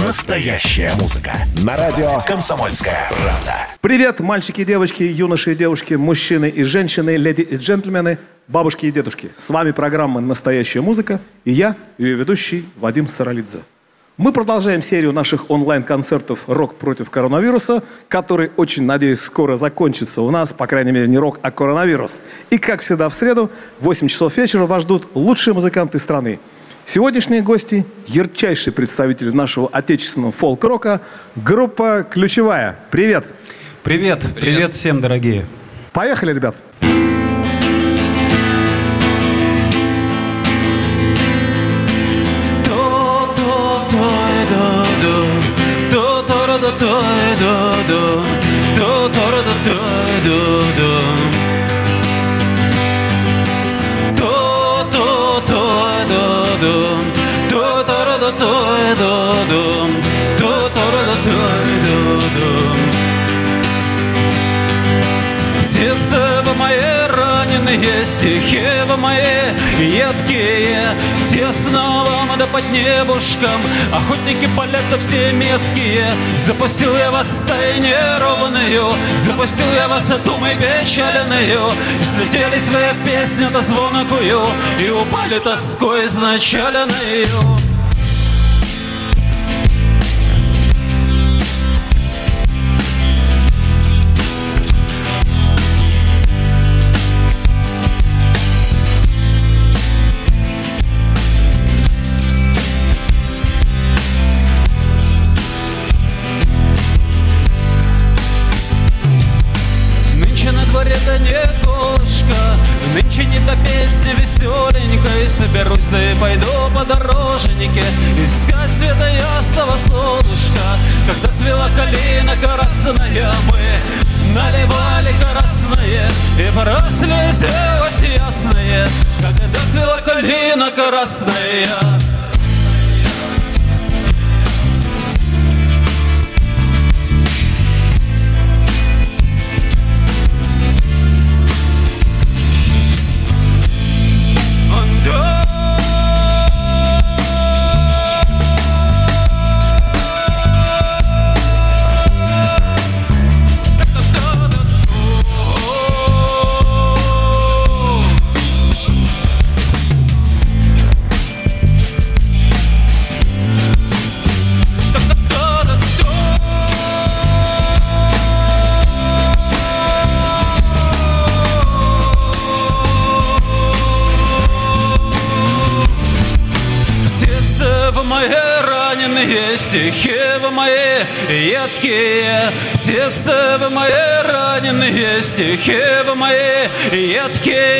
Настоящая музыка. На радио «Комсомольская правда». Привет, мальчики и девочки, юноши и девушки, мужчины и женщины, леди и джентльмены, бабушки и дедушки. С вами программа «Настоящая музыка» и я, ее ведущий Вадим Саралидзе. Мы продолжаем серию наших онлайн-концертов «Рок против коронавируса», который, очень надеюсь, скоро закончится у нас, по крайней мере, не рок, а коронавирус. И, как всегда, в среду, в 8 часов вечера вас ждут лучшие музыканты страны. Сегодняшние гости – ярчайшие представители нашего отечественного фолк-рока, группа «Ключевая». Привет! Привет, привет, привет всем, дорогие. Поехали, ребят! Детство раненые стихи в мои едкие. Где снова мы да под небушком Охотники полета все меткие. Запустил я вас тайне ровную Запустил я вас думой печальную И слетелись вы песню-то звонкую И упали тоской изначальную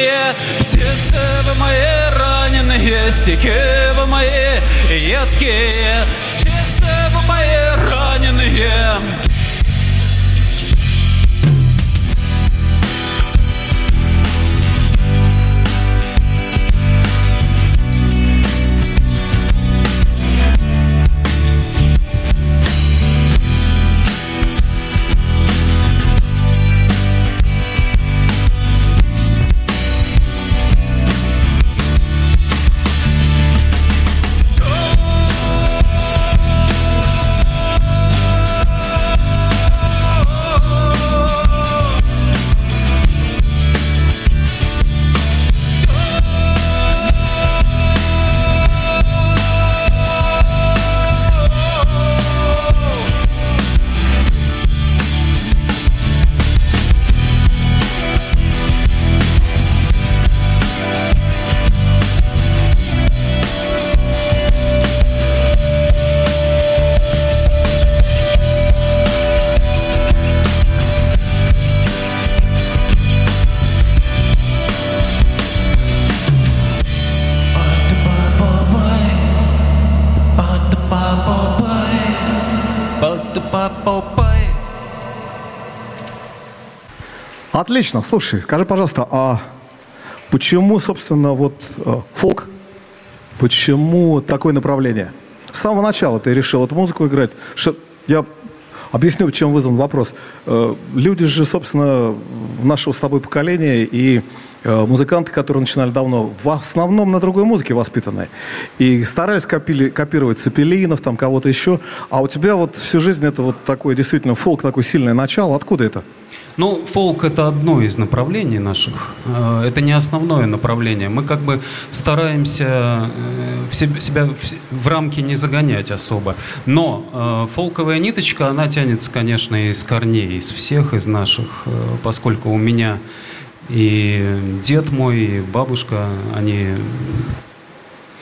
едкие, птицы вы мои раненые, стихи вы мои едкие, птицы вы мои раненые. Отлично. Слушай, скажи, пожалуйста, а почему, собственно, вот э, фолк? Почему такое направление? С самого начала ты решил эту музыку играть? Что я Объясню, чем вызван вопрос. Э, люди же, собственно, нашего с тобой поколения и э, музыканты, которые начинали давно, в основном на другой музыке воспитаны. И старались копили, копировать Цепелинов, там кого-то еще. А у тебя вот всю жизнь это вот такое действительно фолк, такое сильное начало. Откуда это? Ну, фолк это одно из направлений наших. Э, это не основное направление. Мы как бы стараемся э, себя в рамки не загонять особо. Но э, фолковая ниточка, она тянется, конечно, из корней, из всех из наших, поскольку у меня и дед мой, и бабушка, они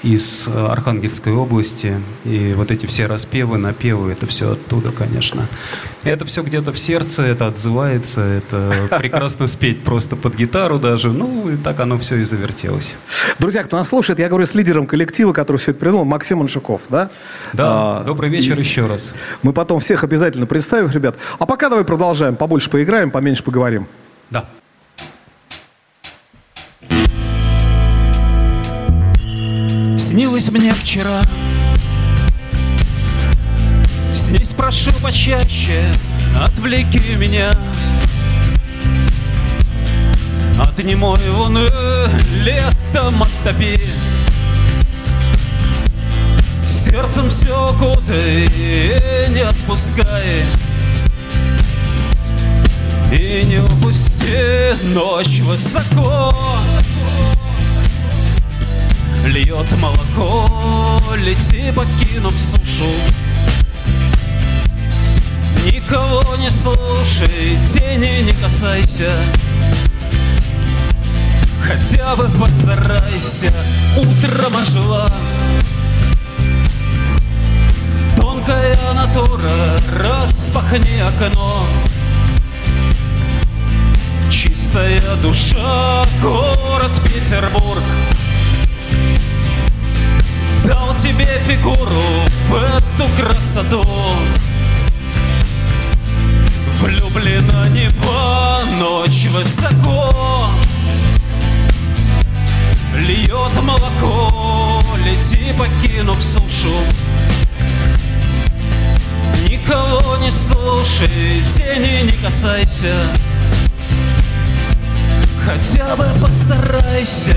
из Архангельской области. И вот эти все распевы, напевы, это все оттуда, конечно. Это все где-то в сердце, это отзывается, это прекрасно спеть просто под гитару даже. Ну, и так оно все и завертелось. Друзья, кто нас слушает, я говорю с лидером коллектива, который все это придумал, Максим Аншуков, да? Да, а, добрый вечер и... еще раз. Мы потом всех обязательно представим, ребят. А пока давай продолжаем, побольше поиграем, поменьше поговорим. Да. Снилось мне вчера. Снись, прошу почаще Отвлеки меня. От немой луны Летом оттопи Сердцем все кутай Не отпускай. И не упусти ночь высоко Льет молоко, лети, покинув сушу. Никого не слушай, тени не касайся. Хотя бы постарайся, утром ожила. Тонкая натура, распахни окно. Чистая душа, город Петербург Дал тебе фигуру в эту красоту. Влюблена Нева, ночь высоко. Льет молоко, лети, покинув сушу. Никого не слушай, тени не касайся. Хотя бы постарайся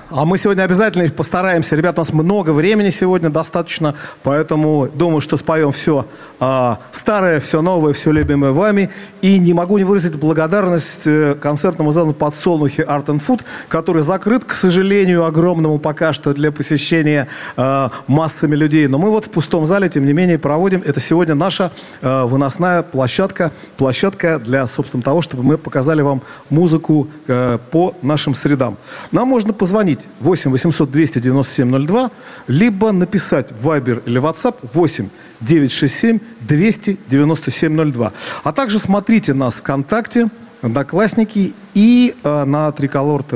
А мы сегодня обязательно постараемся. Ребят, у нас много времени сегодня достаточно, поэтому думаю, что споем все а, старое, все новое, все любимое вами. И не могу не выразить благодарность э, концертному залу «Подсолнухи Art and Food», который закрыт, к сожалению, огромному пока что для посещения а, массами людей. Но мы вот в пустом зале, тем не менее, проводим. Это сегодня наша а, выносная площадка, площадка для, собственно, того, чтобы мы показали вам музыку а, по нашим средам. Нам можно позвонить 8 800 297 02, либо написать в Viber или WhatsApp 8 967 297 02. А также смотрите нас ВКонтакте, Одноклассники и э, на Триколор ТВ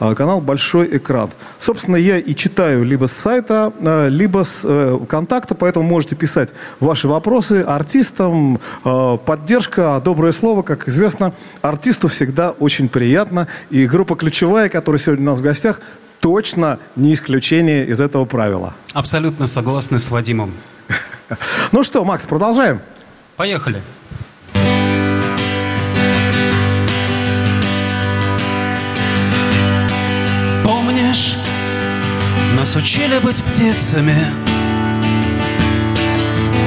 э, канал «Большой экран». Собственно, я и читаю либо с сайта, э, либо с э, контакта, поэтому можете писать ваши вопросы артистам. Э, поддержка, доброе слово, как известно, артисту всегда очень приятно. И группа «Ключевая», которая сегодня у нас в гостях, точно не исключение из этого правила. Абсолютно согласны с Вадимом. Ну что, Макс, продолжаем? Поехали. Нас учили быть птицами.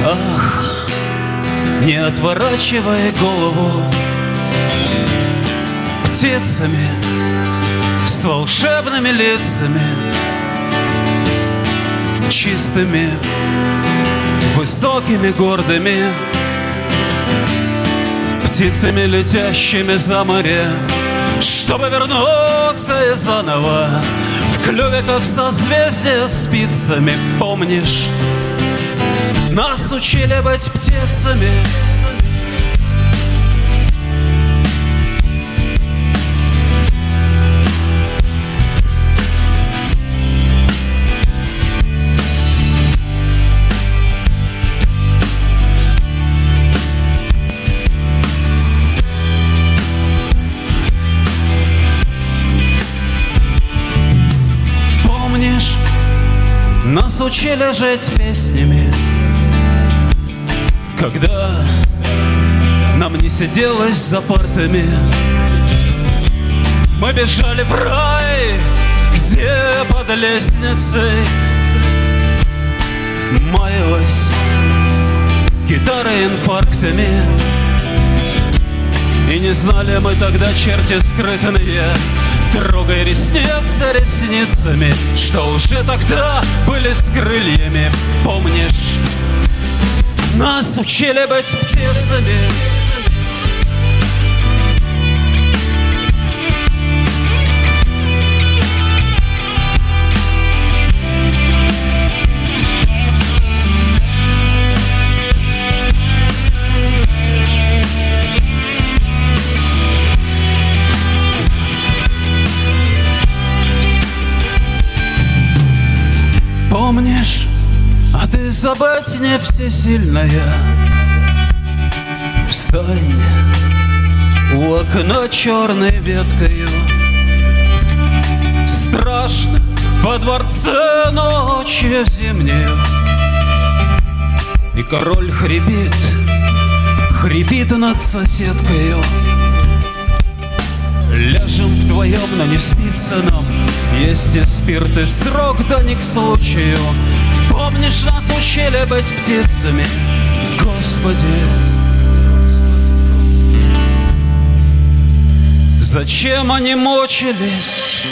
Ах, не отворачивай голову. Птицами с волшебными лицами. Чистыми, высокими, гордыми. Птицами, летящими за море. Чтобы вернуться и заново В клюве, как созвездие спицами Помнишь, нас учили быть птицами нас учили жить песнями. Когда нам не сиделось за партами Мы бежали в рай, где под лестницей Маялась гитара инфарктами. И не знали мы тогда черти скрытные Трогай ресницы ресницами Что уже тогда были с крыльями Помнишь, нас учили быть птицами Помнишь, а ты забыть не всесильная. Встань у окна черной веткою. Страшно во дворце ночью зимнею И король хрипит, хрипит над соседкою Ляжем вдвоем, но не спится нам. Есть и спирт, и срок, да не к случаю. Помнишь, нас учили быть птицами? Господи. Зачем они мучились?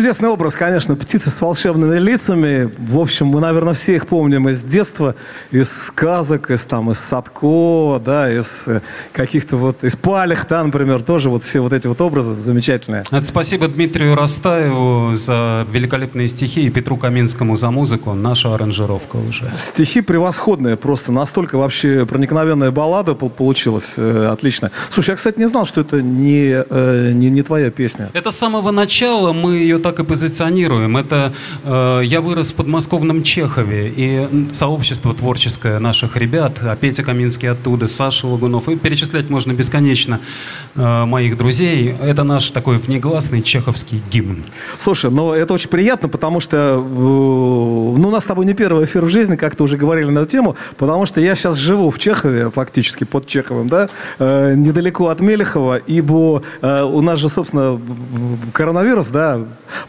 Чудесный образ, конечно, птицы с волшебными лицами. В общем, мы, наверное, все их помним из детства, из сказок, из там, из Садко, да, из э, каких-то вот, из Палих, да, например, тоже вот все вот эти вот образы замечательные. Это спасибо Дмитрию Растаеву за великолепные стихи и Петру Каминскому за музыку. Наша аранжировка уже. Стихи превосходные, просто настолько вообще проникновенная баллада пол- получилась, э, отлично. Слушай, я, кстати, не знал, что это не, э, не, не твоя песня. Это с самого начала мы ее так и позиционируем. Это э, я вырос в подмосковном Чехове, и сообщество творческое наших ребят, а Петя Каминский оттуда, Саша Лагунов, и перечислять можно бесконечно э, моих друзей. Это наш такой внегласный чеховский гимн. Слушай, ну это очень приятно, потому что э, ну, у нас с тобой не первый эфир в жизни, как-то уже говорили на эту тему, потому что я сейчас живу в Чехове, фактически под Чеховым, да, э, недалеко от Мелехова, ибо э, у нас же, собственно, коронавирус, да,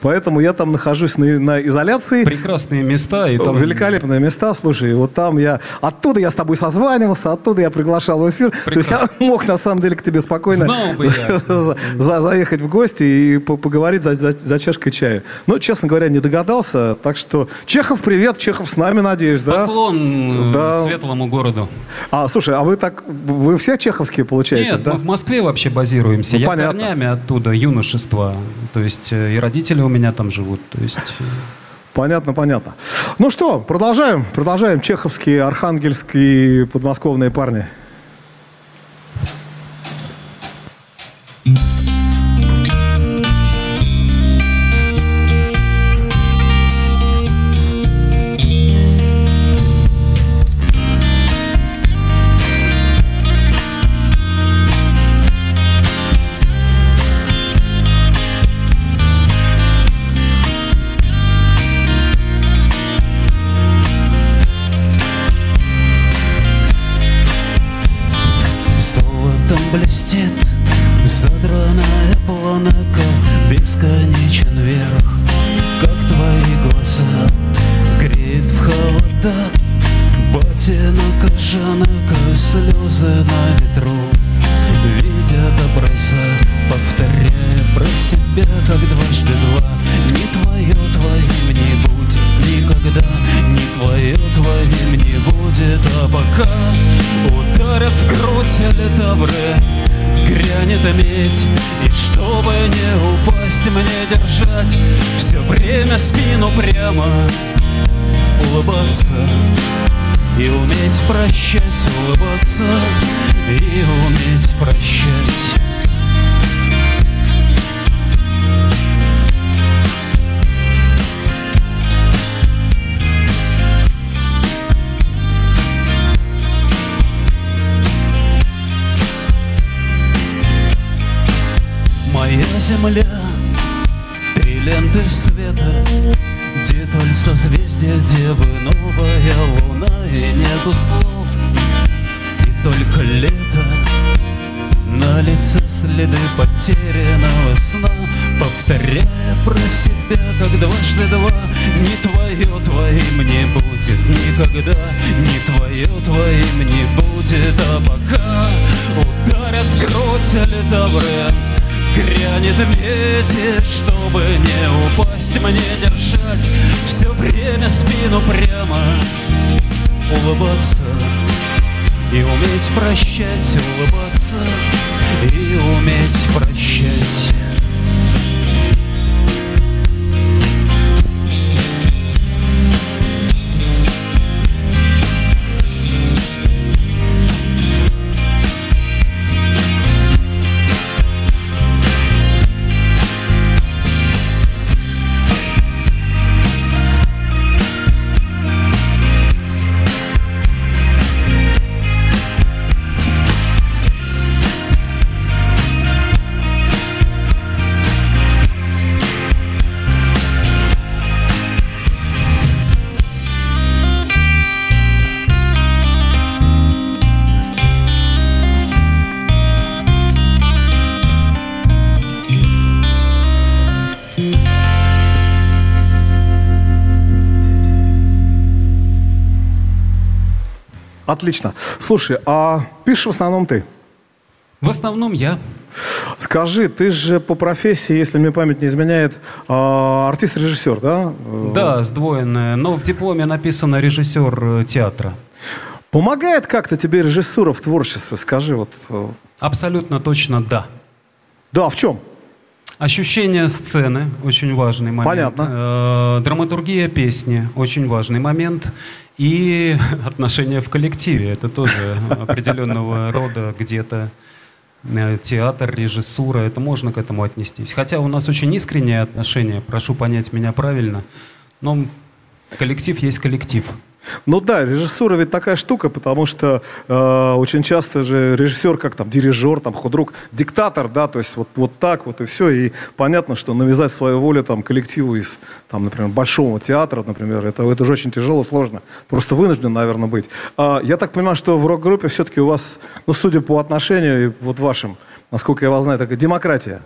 Поэтому я там нахожусь на, на изоляции. Прекрасные места. И там... Великолепные места, слушай, вот там я... Оттуда я с тобой созванивался, оттуда я приглашал в эфир. Прекрасно. То есть я мог, на самом деле, к тебе спокойно Знал бы я. за, заехать в гости и по поговорить за, за, за чашкой чая. Но, честно говоря, не догадался. Так что, Чехов, привет, Чехов с нами, надеюсь, да? Поклон да. светлому городу. А, слушай, а вы так... Вы все чеховские, получаете, Нет, да? мы в Москве вообще базируемся. Ну, я понятно. корнями оттуда, юношества. То есть э, и родители у меня там живут. То есть... э, Понятно, понятно. Ну что, продолжаем. Продолжаем. Чеховские, архангельские, подмосковные парни. Блестит задранная планка Бесконечен верх, как твои глаза. Греет в холодах ботинок кожанока Слезы на ветру видят образа Повторяя про себя, как дважды два. Не твое твоим не будет никогда Не твое твоим не будет, а пока Ударят в грудь литавры Грянет медь. И чтобы не упасть, мне держать Все время спину прямо Улыбаться и уметь прощать, улыбаться И уметь прощать. Моя земля, три ленты света Деталь созвездия Девы, новая луна И нету слов, и только лето. На лице следы потерянного сна. Повторяя про себя, как дважды два. Не твое твоим не будет никогда. Не твое твоим не будет, а пока Ударят в грудь литавры Грянет ветер, чтобы не упасть Мне держать все время спину прямо Улыбаться и уметь прощать Улыбаться и уметь прощать Отлично. Слушай, а пишешь в основном ты? В основном я. Скажи, ты же по профессии, если мне память не изменяет, а, артист-режиссер, да? Да, сдвоенное. Но в дипломе написано режиссер э, театра. Помогает как-то тебе режиссура в творчестве? Скажи, вот. э, Абсолютно точно да. Да, в чем? Ощущение сцены очень важный момент. Понятно. Э, драматургия песни очень важный момент. И отношения в коллективе. Это тоже определенного рода где-то э, театр, режиссура. Это можно к этому отнестись. Хотя у нас очень искренние отношения. Прошу понять меня правильно. Но коллектив есть коллектив. Ну да, режиссура ведь такая штука, потому что э, очень часто же режиссер, как там дирижер, там худрук, диктатор, да, то есть вот, вот так вот и все. И понятно, что навязать свою волю там коллективу из, там, например, большого театра, например, это, это же очень тяжело, сложно. Просто вынужден, наверное, быть. А, я так понимаю, что в рок-группе все-таки у вас, ну, судя по отношению и вот вашим, насколько я вас знаю, такая демократия.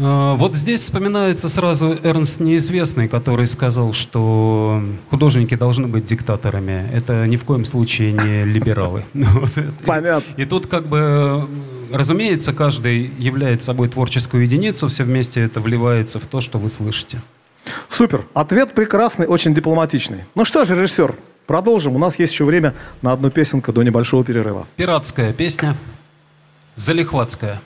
А, Вот здесь вспоминается сразу Эрнст Неизвестный, который сказал, что художники должны быть диктаторами. Это ни в коем случае не либералы. Понятно. И тут как бы, разумеется, каждый является собой творческую единицу, все вместе это вливается в то, что вы слышите. Супер. Ответ прекрасный, очень дипломатичный. Ну что же, режиссер, продолжим. У нас есть еще время на одну песенку до небольшого перерыва. Пиратская песня, залихватская.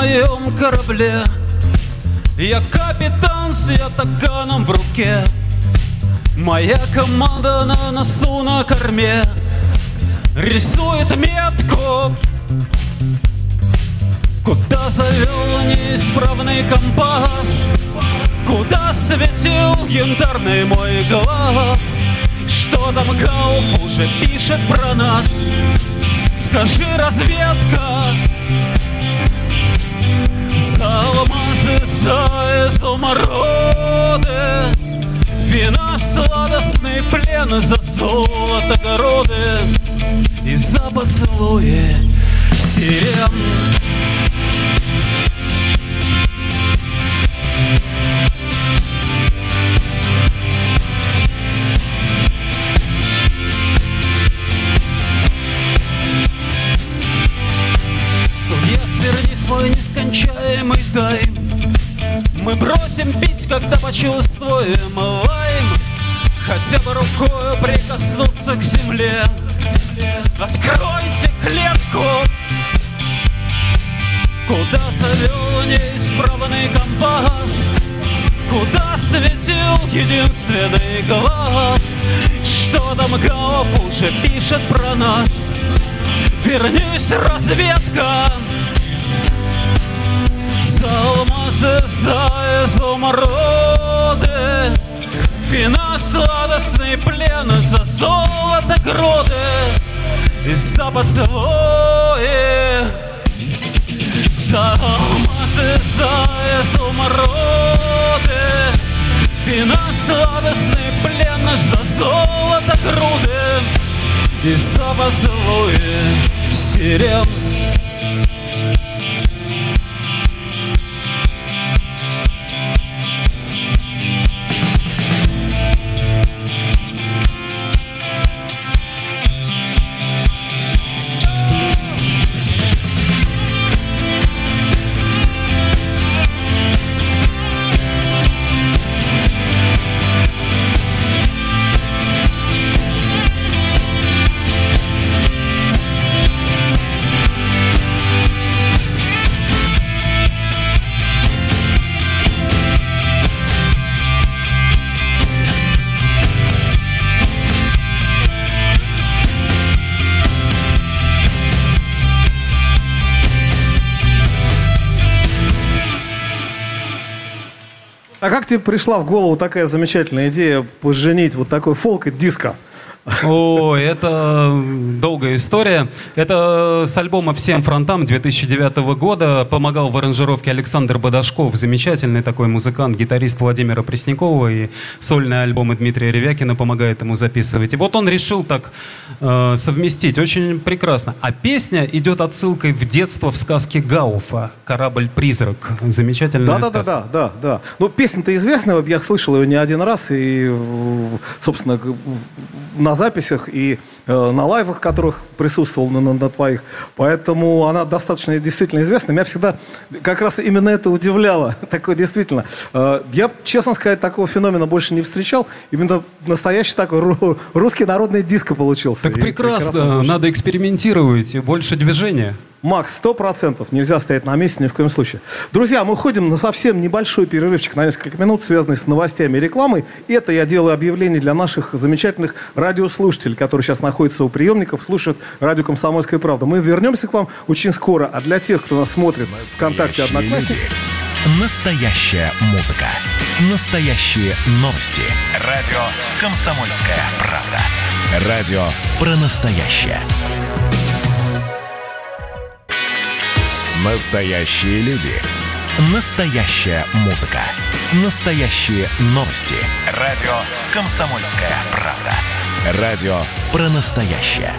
Моем корабле. Я капитан с ятаганом в руке. Моя команда на носу на корме. Рисует метку. Куда завел неисправный компас? Куда светил янтарный мой глаз? Что там Гауф уже пишет про нас? Скажи, разведка алмазы, за изумруды Вина сладостный плен За золото городы И за поцелуи сирен. Судья, сверни свой тайм Мы бросим пить, когда почувствуем лайм Хотя бы рукою прикоснуться к земле. Откройте клетку. Куда завел неисправный компас? Куда светил единственный глаз? Что там Гауф уже пишет про нас? Вернись, разведка За алмазы, за изумруды Вина сладостный плен За золото груды И за поцелуи. За алмазы, за изумруды Вина сладостный плен За золото груды и за поцелуи. Сирен тебе пришла в голову такая замечательная идея поженить вот такой фолк и диско? О, это долгая история. Это с альбома «Всем фронтам» 2009 года помогал в аранжировке Александр Бадашков, замечательный такой музыкант, гитарист Владимира Преснякова, и сольные альбомы Дмитрия Ревякина помогает ему записывать. И вот он решил так э, совместить, очень прекрасно. А песня идет отсылкой в детство в сказке Гауфа «Корабль-призрак». Замечательная Да, да, да, сказка. да, да, да. Ну, песня-то известная, я слышал ее не один раз, и, собственно, на записях и э, на лайвах, которых присутствовал на, на- на твоих. Поэтому она достаточно действительно известна. Меня всегда как раз именно это удивляло. Такое действительно. Э, я, честно сказать, такого феномена больше не встречал. Именно настоящий такой ру- русский народный диско получился. Так прекрасно, звучит. надо экспериментировать, и больше движения. Макс, сто процентов. Нельзя стоять на месте ни в коем случае. Друзья, мы уходим на совсем небольшой перерывчик на несколько минут, связанный с новостями и рекламой. Это я делаю объявление для наших замечательных радиослушателей, которые сейчас находятся у приемников, слушают радио «Комсомольская правда». Мы вернемся к вам очень скоро. А для тех, кто нас смотрит в ВКонтакте «Одноклассник», Настоящая музыка. Настоящие новости. Радио «Комсомольская правда». Радио про настоящее. Настоящие люди. Настоящая музыка. Настоящие новости. Радио «Комсомольская правда». Радио про настоящее.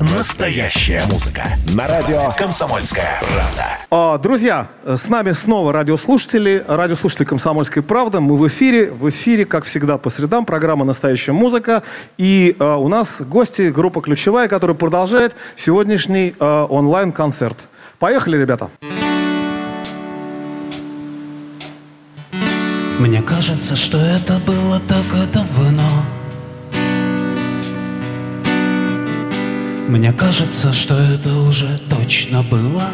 Настоящая музыка. На радио «Комсомольская правда». А, Друзья, с нами снова радиослушатели, радиослушатели «Комсомольской правды». Мы в эфире, в эфире, как всегда, по средам, программа «Настоящая музыка». И а, у нас гости, группа «Ключевая», которая продолжает сегодняшний а, онлайн-концерт. Поехали, ребята. Мне кажется, что это было так давно Мне кажется, что это уже точно было.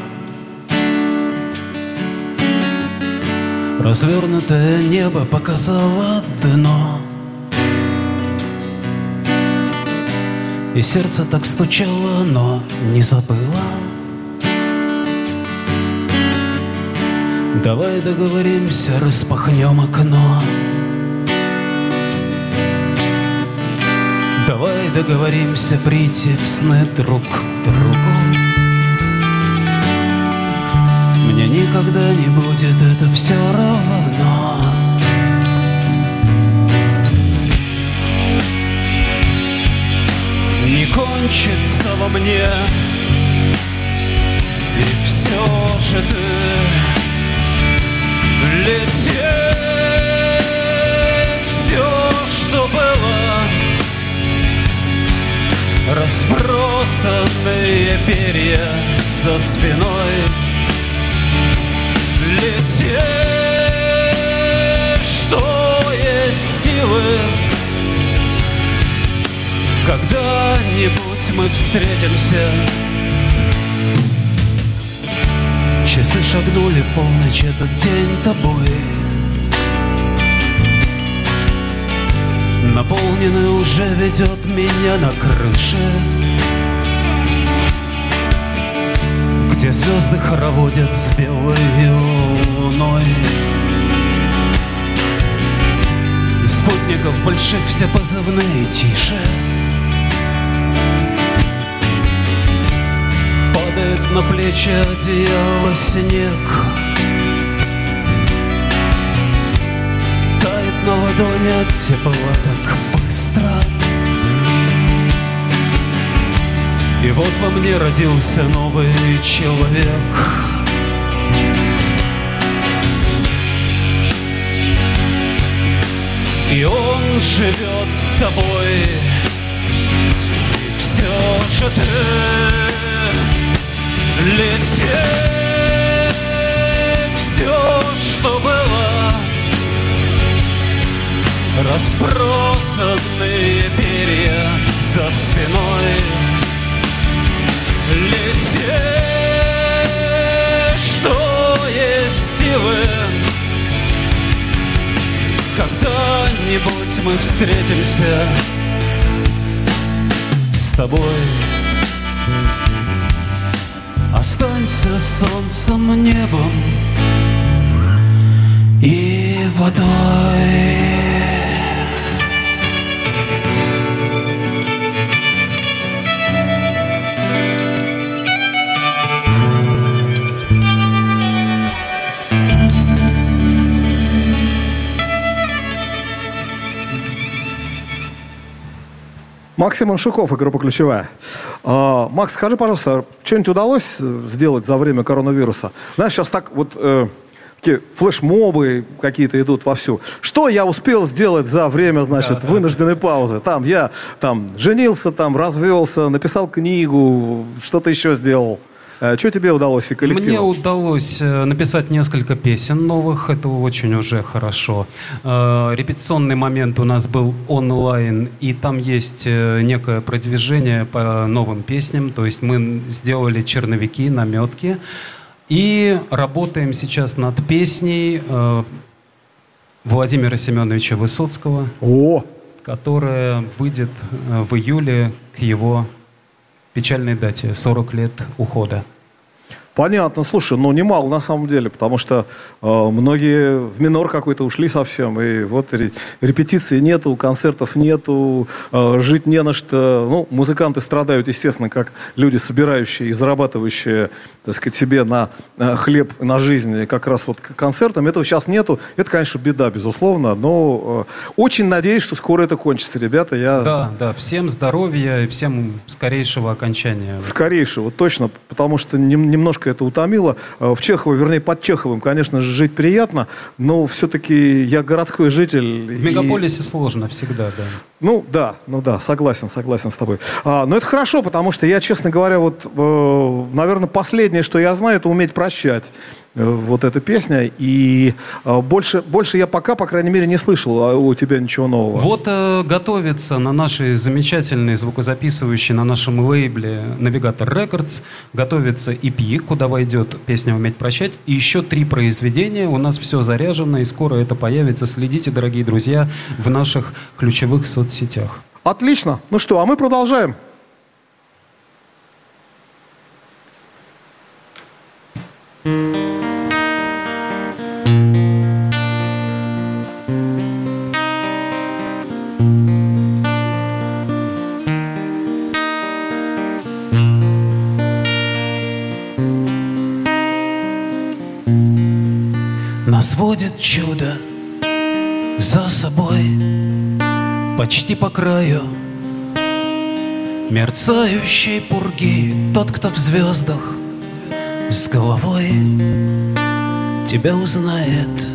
Развернутое небо показало дно. И сердце так стучало, но не забыло. Давай договоримся, распахнем окно Давай договоримся прийти в сны друг к другу. Мне никогда не будет это все равно. Не кончится во мне И все же ты лететь. Все, что было Разбросанные перья за спиной Лететь, что есть силы? Когда-нибудь мы встретимся. Часы шагнули в полночь этот день тобой Наполненный уже ведет меня на крыше. Где звезды хороводят с белой луной. Спутников больших все позывные тише. Падает на плечи одеяло снег на ладони от тепла так быстро. И вот во мне родился новый человек. И он живет тобой. И все же ты лететь все, что было Разбросанные перья за спиной Лететь, что есть силы Когда-нибудь мы встретимся с тобой. Останься солнцем, небом и водой. Максим Аншуков и группа «Ключевая». А, Макс, скажи, пожалуйста, что-нибудь удалось сделать за время коронавируса? Знаешь, сейчас так вот э, такие флешмобы какие-то идут вовсю. Что я успел сделать за время, значит, вынужденной паузы? Там я там женился, там развелся, написал книгу, что-то еще сделал. Э, что тебе удалось и коллективу? Мне удалось э, написать несколько песен новых, это очень уже хорошо. Э, репетиционный момент у нас был онлайн, и там есть некое продвижение по новым песням, то есть мы сделали черновики, наметки, и работаем сейчас над песней Владимира Семеновича Высоцкого, О! которая выйдет в июле к его печальной дате, 40 лет ухода. Понятно, слушай, ну немало на самом деле, потому что э, многие в минор какой-то ушли совсем, и вот ре, репетиции нету, концертов нету, э, жить не на что. Ну, музыканты страдают, естественно, как люди, собирающие и зарабатывающие, так сказать, себе на э, хлеб, на жизнь, как раз вот концертам. Этого сейчас нету. Это, конечно, беда, безусловно, но э, очень надеюсь, что скоро это кончится, ребята. Я... Да, да, всем здоровья и всем скорейшего окончания. Скорейшего, точно, потому что нем, немножко немножко это утомило. Э, в Чехово, вернее, под Чеховым, конечно же, жить приятно, но все-таки я городской житель. В мегаполисе и... сложно всегда, да. Ну, да, ну да, согласен, согласен с тобой. А, но это хорошо, потому что я, честно говоря, вот, э, наверное, последнее, что я знаю, это уметь прощать. Э, вот эта песня. И э, больше, больше я пока, по крайней мере, не слышал а у тебя ничего нового. Вот э, готовится на нашей замечательной звукозаписывающей, на нашем лейбле Навигатор Records, готовится EP, куда войдет песня «Уметь прощать». И еще три произведения. У нас все заряжено, и скоро это появится. Следите, дорогие друзья, в наших ключевых соцсетях. Отлично. Ну что, а мы продолжаем. сводит чудо за собой Почти по краю мерцающей пурги. Тот, кто в звездах с головой тебя узнает.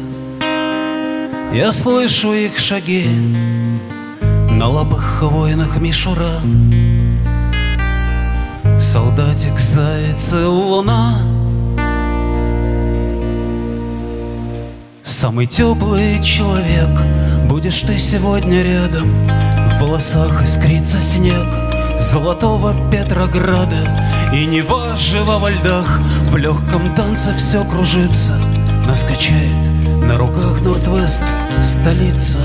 Я слышу их шаги на лапах хвойных мишура. Солдатик, заяц и луна. Самый теплый человек Будешь ты сегодня рядом. В волосах искрится снег Золотого Петрограда. И Нева жива во льдах В легком танце все кружится. Нас качает на руках Норд-Вест столица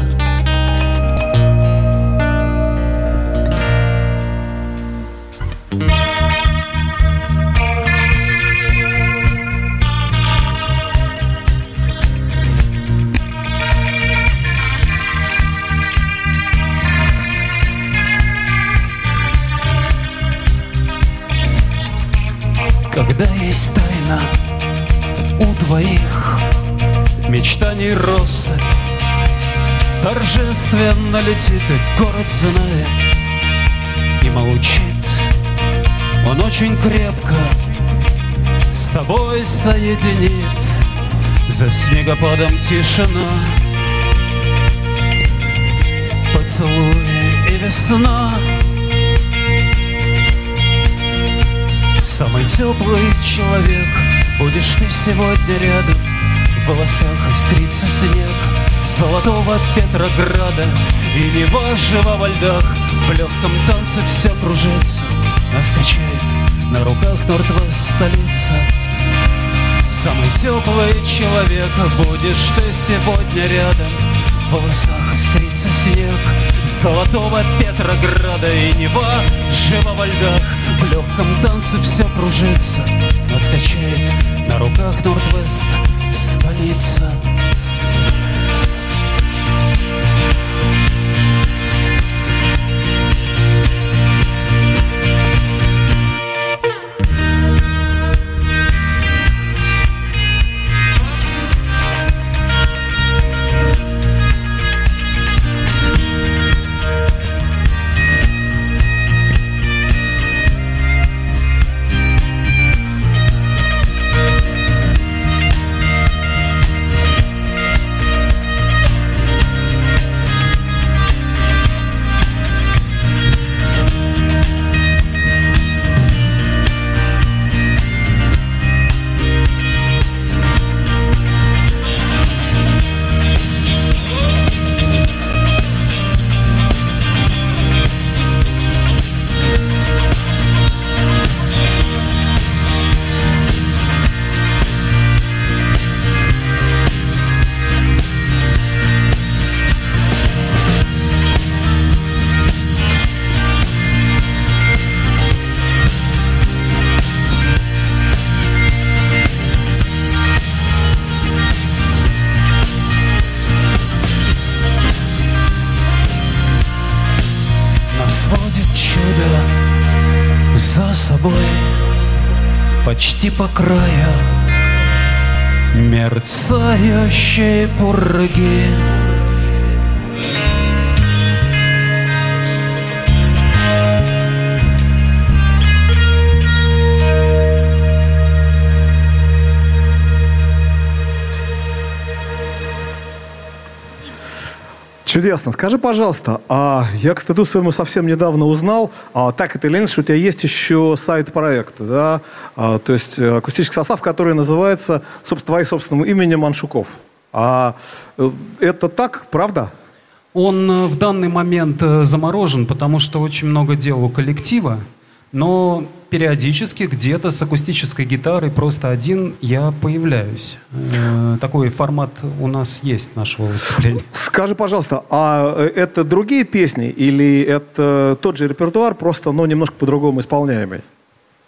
твоих мечтаний росы Торжественно летит и город знает И молчит. Он очень крепко с тобой соединит. За снегопадом тишина Поцелуи и весна Самый теплый человек. Будешь ты сегодня рядом? В волосах искрится снег Золотого Петрограда И Нева жива во льдах. В легком танце все кружится Нас качает на руках Норд-Вест столица. Самый теплый человек Будешь ты сегодня рядом В волосах искрится снег. Золотого Петрограда И Нева жива во льдах. В легком танце все кружится Нас качает на руках Норд-Вест столица почти по краю мерцающие пурги. Чудесно. Скажи, пожалуйста, а я к стыду своему совсем недавно узнал, а, так это или что у тебя есть еще сайт-проект, да? А, то есть э, акустический состав, который называется твоим собственным именем Маншуков. А э, это так, правда? Он э, в данный момент заморожен, потому что очень много дел у коллектива. Но периодически где-то с акустической гитарой просто один я появляюсь. Э, такой формат у нас есть нашего выступления. Скажи, пожалуйста, а э, это другие песни или это тот же репертуар, просто ну, немножко по-другому исполняемый?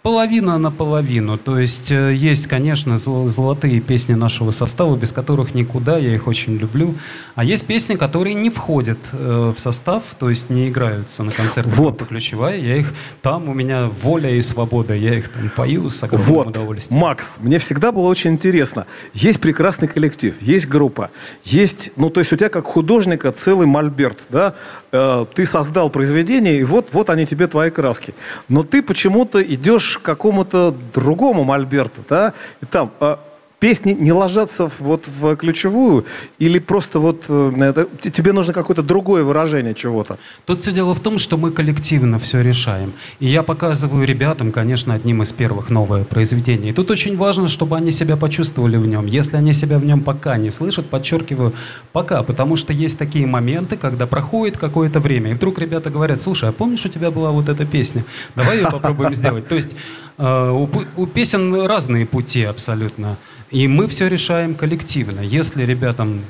Половина на половину. То есть э, есть, конечно, золотые песни нашего состава, без которых никуда, я их очень люблю. А есть песни, которые не входят э, в состав, то есть не играются на концертах вот. ключевая. Я их там, у меня воля и свобода, я их там пою с огромным вот. удовольствием. Макс, мне всегда было очень интересно. Есть прекрасный коллектив, есть группа, есть, ну то есть у тебя как художника целый мольберт, да? Э, ты создал произведение, и вот, вот они тебе твои краски. Но ты почему-то идешь к какому-то другому Мольберту, да, и там а, песни не ложатся вот в ключевую, или просто вот э, это, тебе нужно какое-то другое выражение чего-то? Тут все дело в том, что мы коллективно все решаем. И я показываю ребятам, конечно, одним из первых новое произведение. И тут очень важно, чтобы они себя почувствовали в нем. Если они себя в нем пока не слышат, подчеркиваю, пока, потому что есть такие моменты, когда проходит какое-то время, и вдруг ребята говорят, слушай, а помнишь, у тебя была вот эта песня? Давай ее попробуем сделать. То есть э, у, у песен разные пути абсолютно. И мы все решаем коллективно. Если ребятам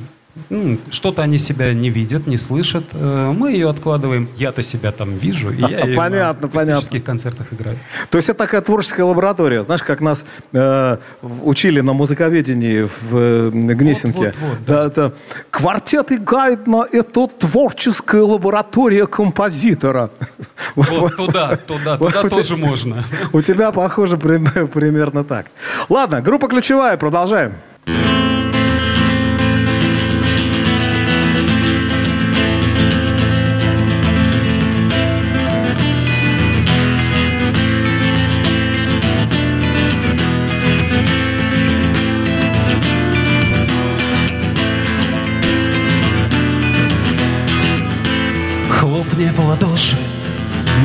что-то они себя не видят, не слышат. Э, мы ее откладываем. Я-то себя там вижу, и я ее понятно, на понятно. концертах играю. То есть это такая творческая лаборатория. Знаешь, как нас э, учили на музыковедении в э, Гнесинке. Вот, вот, вот, да. Да, это, Квартет и Гайдна – это творческая лаборатория композитора. Вот туда, туда, туда тоже можно. У тебя похоже примерно так. Ладно, группа ключевая, продолжаем.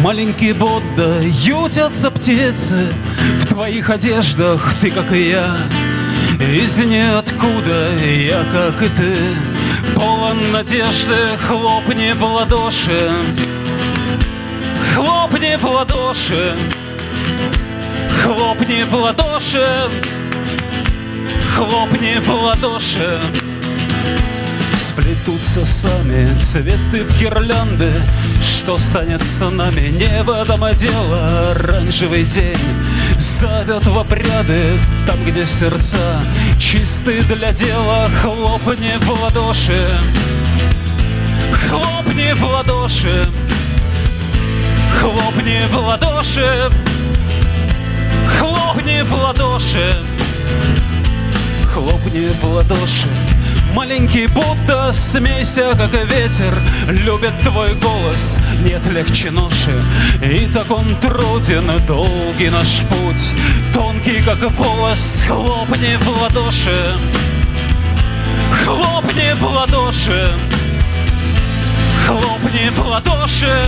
Маленький Будда, ютятся птицы. В твоих одеждах, ты как и я. Из ниоткуда я, как и ты. Полон надежды, хлопни в ладоши. Хлопни в ладоши. Хлопни в ладоши. Хлопни в ладоши Сплетутся сами цветы в гирлянды. Что станет с нами, не в этом дело. Оранжевый день зовет в обряды. Там, где сердца чисты для дела Хлопни в ладоши. Хлопни в ладоши. Хлопни в ладоши. Хлопни в ладоши. Хлопни в ладоши Маленький Будда, смейся, как и ветер Любит твой голос, нет легче ноши И так он труден, долгий наш путь. Тонкий, как волос, хлопни в ладоши. Хлопни в ладоши. Хлопни в ладоши.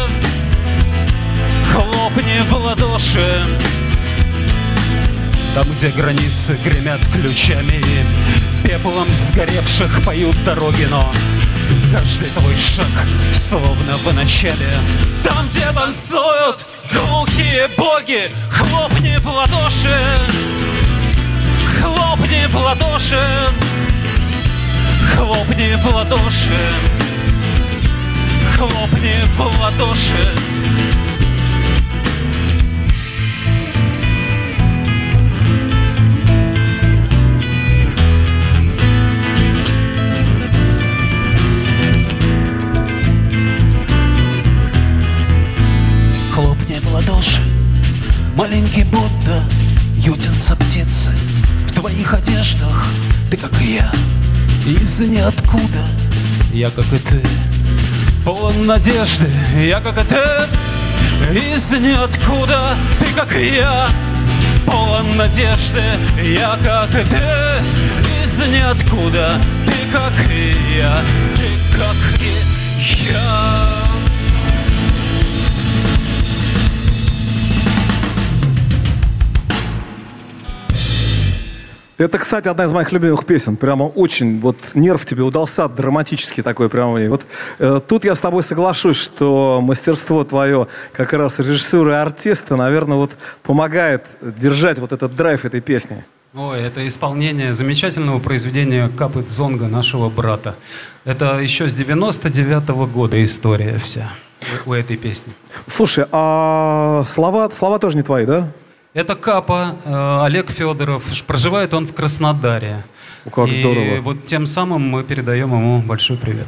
Хлопни в ладоши там, где границы гремят ключами. Пеплом сгоревших поют дороги, но Каждый твой шаг словно в начале. Там, где танцуют глухие боги Хлопни в ладоши. Хлопни в ладоши. Хлопни в ладоши. Хлопни в ладоши Маленький голоса птицы В твоих одеждах. Ты как и я Из ниоткуда. Я как и ты Полон надежды, я как и ты Из ниоткуда. Ты как и я Полон надежды, я как и ты Из ниоткуда. Ты как и я Ты как и я Это, кстати, одна из моих любимых песен. Прямо очень, вот нерв тебе удался, драматический такой прямо. Вот э, тут я с тобой соглашусь, что мастерство твое как раз режиссера и артиста, наверное, вот помогает держать вот этот драйв этой песни. Ой, это исполнение замечательного произведения Капыт Зонга нашего брата. Это еще с 99 -го года история вся у этой песни. Слушай, а слова, слова тоже не твои, да? Это Капа, э, Олег Федоров. Проживает он в Краснодаре. Как и здорово. вот тем самым мы передаем ему большой привет.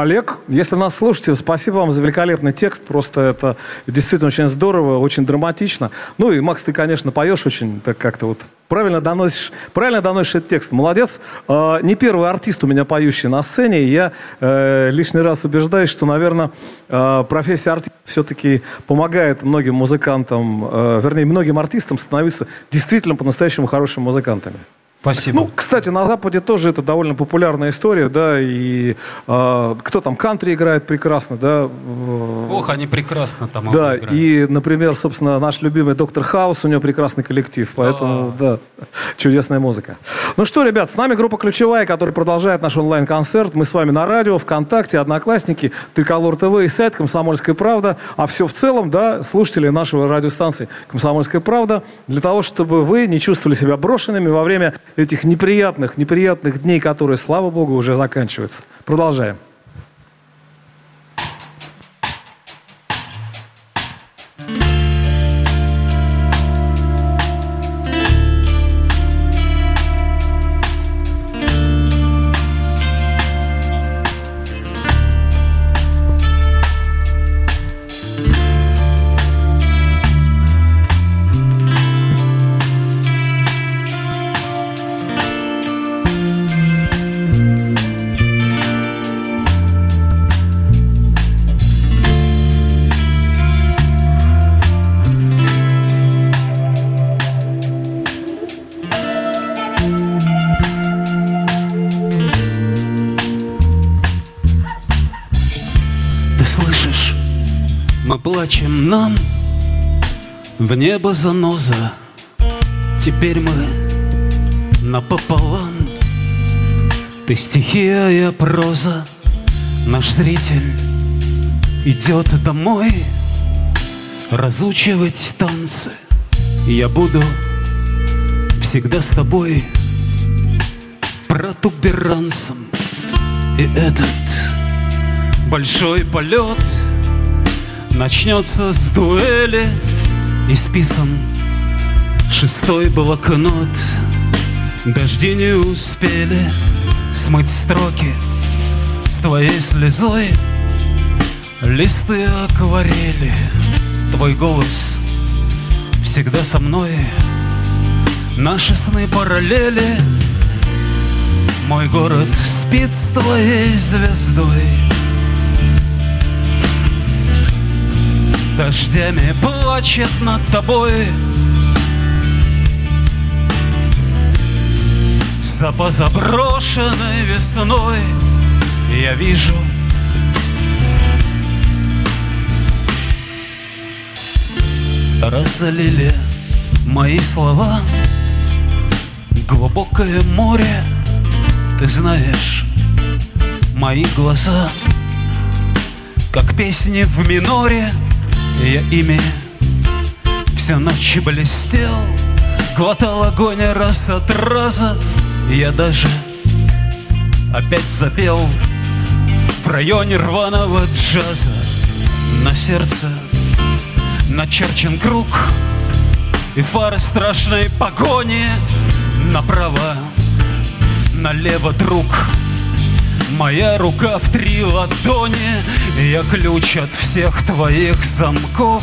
Олег, если нас слушаете, спасибо вам за великолепный текст. Просто это действительно очень здорово, очень драматично. Ну и, Макс, ты, конечно, поешь очень так как-то вот правильно доносишь, правильно доносишь этот текст. Молодец. Э, не первый артист у меня поющий на сцене. Я э, лишний раз убеждаюсь, что, наверное, э, профессия артиста все-таки помогает многим музыкантам, э, вернее, многим артистам становиться действительно по-настоящему хорошими музыкантами. Спасибо. Ну, кстати, на Западе тоже это довольно популярная история, да, и э, кто там кантри играет прекрасно, да. э, Ох, они прекрасно там да, играют. и, например, собственно, наш любимый доктор Хаус, у него прекрасный коллектив, поэтому, да, чудесная музыка. Ну что, ребят, с нами группа «Ключевая», которая продолжает наш онлайн-концерт. Мы с вами на радио, ВКонтакте, Одноклассники, Триколор ТВ и сайт «Комсомольская правда». А все в целом, да, слушатели нашего радиостанции «Комсомольская правда», для того, чтобы вы не чувствовали себя брошенными во время этих неприятных, неприятных дней, которые, слава богу, уже заканчиваются. Продолжаем. Мы плачем нам в небо заноза. Теперь мы напополам. Ты стихия, я проза. Наш зритель идет домой разучивать танцы. Я буду всегда с тобой протуберанцем. И этот большой полет Начнется с дуэли Исписан шестой блокнот. Дожди не успели смыть строки С твоей слезой. Листы акварели Твой голос всегда со мной. Наши сны параллели Мой город спит с твоей звездой Дождями плачет над тобой. За позаброшенной весной Я вижу Разлили мои слова. Глубокое море Ты знаешь Мои глаза Как песни в миноре Я ими Всю ночь блестел Глотал огонь раз от раза. Я даже Опять запел В районе рваного джаза. На сердце Начерчен круг И фары страшной погони. Направо Налево, друг Моя рука в три ладони Я ключ от всех твоих замков.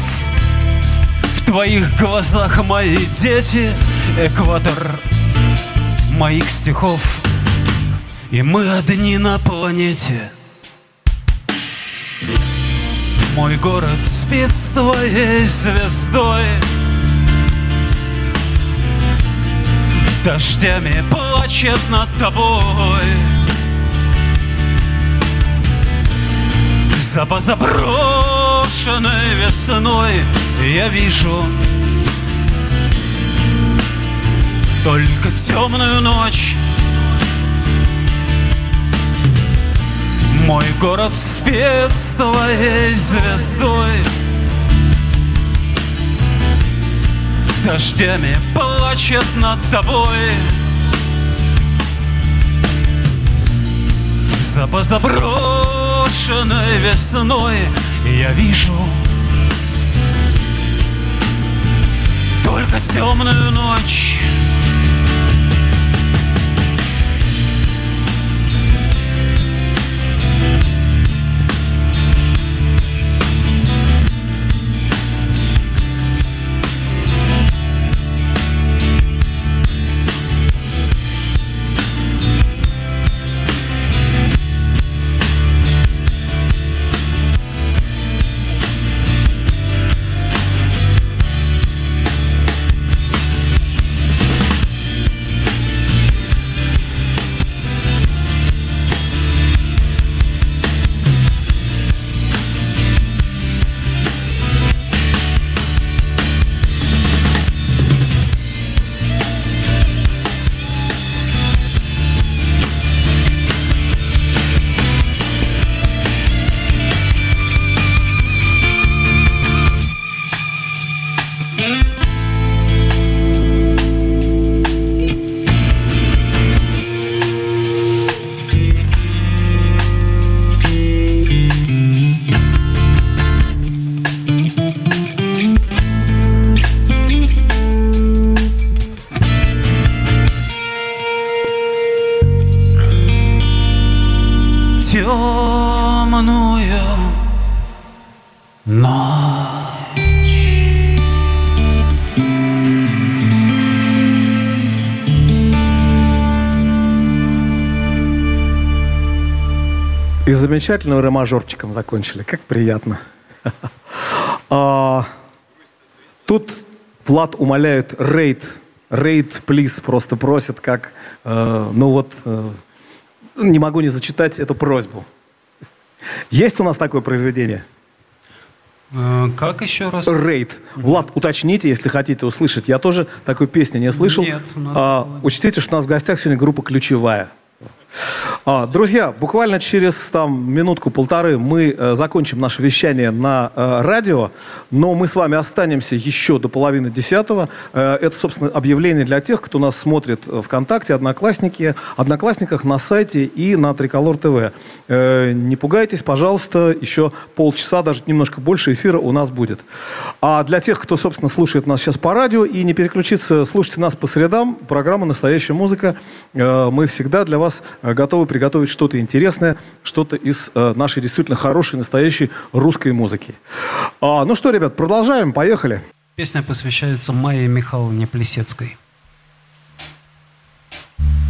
В твоих глазах мои дети Экватор моих стихов. И мы одни на планете. Мой город спит с твоей звездой. Дождями плачет над тобой За позаброшенной весной я вижу Только темную ночь. Мой город спит с твоей звездой. Дождями плачет над тобой. За позаброшенной весной я вижу Только темную ночь И замечательным ре-мажорчиком закончили. Как приятно. А, тут Влад умоляет рейд. Рейд, плиз, просто просит, как... Э, ну вот, э, не могу не зачитать эту просьбу. Есть у нас такое произведение? Э, Как еще раз? Рейд. Влад, уточните, если хотите услышать. Я тоже такой песни не слышал. Нет, у нас А, учтите, что у нас в гостях сегодня группа «Ключевая». А, друзья, буквально через там, минутку-полторы мы э, закончим наше вещание на э, радио, но мы с вами останемся еще до половины десятого. Э, это, собственно, объявление для тех, кто нас смотрит ВКонтакте, Одноклассники, Одноклассниках, на сайте и на Триколор ТВ. Э, не пугайтесь, пожалуйста, еще полчаса, даже немножко больше эфира у нас будет. А для тех, кто, собственно, слушает нас сейчас по радио и не переключится, слушайте нас по средам, программа «Настоящая музыка». Э, Мы всегда для вас э, готовы приготовить что-то интересное, что-то из э, нашей действительно хорошей, настоящей русской музыки. А, Ну что, ребят, продолжаем, поехали. Песня посвящается Майе Михайловне Плесецкой. К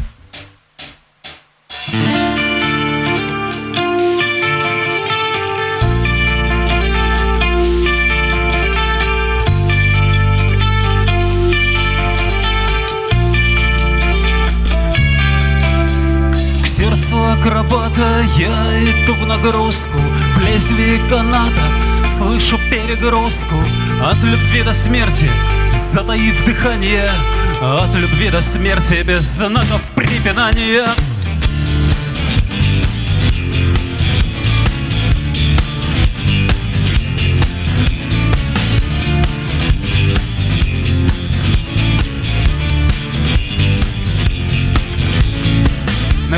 акробата я иду в нагрузку. В лезвие каната слышу перегрузку. От любви до смерти, затаив дыхание. От любви до смерти без знаков препинания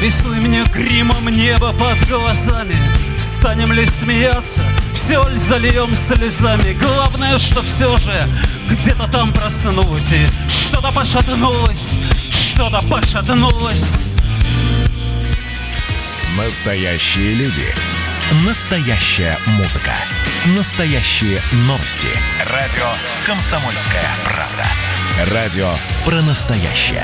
Нарисуй мне гримом небо под глазами Станем ли смеяться, все ли зальем слезами Главное, что все же где-то там проснулось И что-то пошатнулось, что-то пошатнулось Настоящие люди. Настоящая музыка. Настоящие новости. Радио «Комсомольская правда». Радио про настоящее.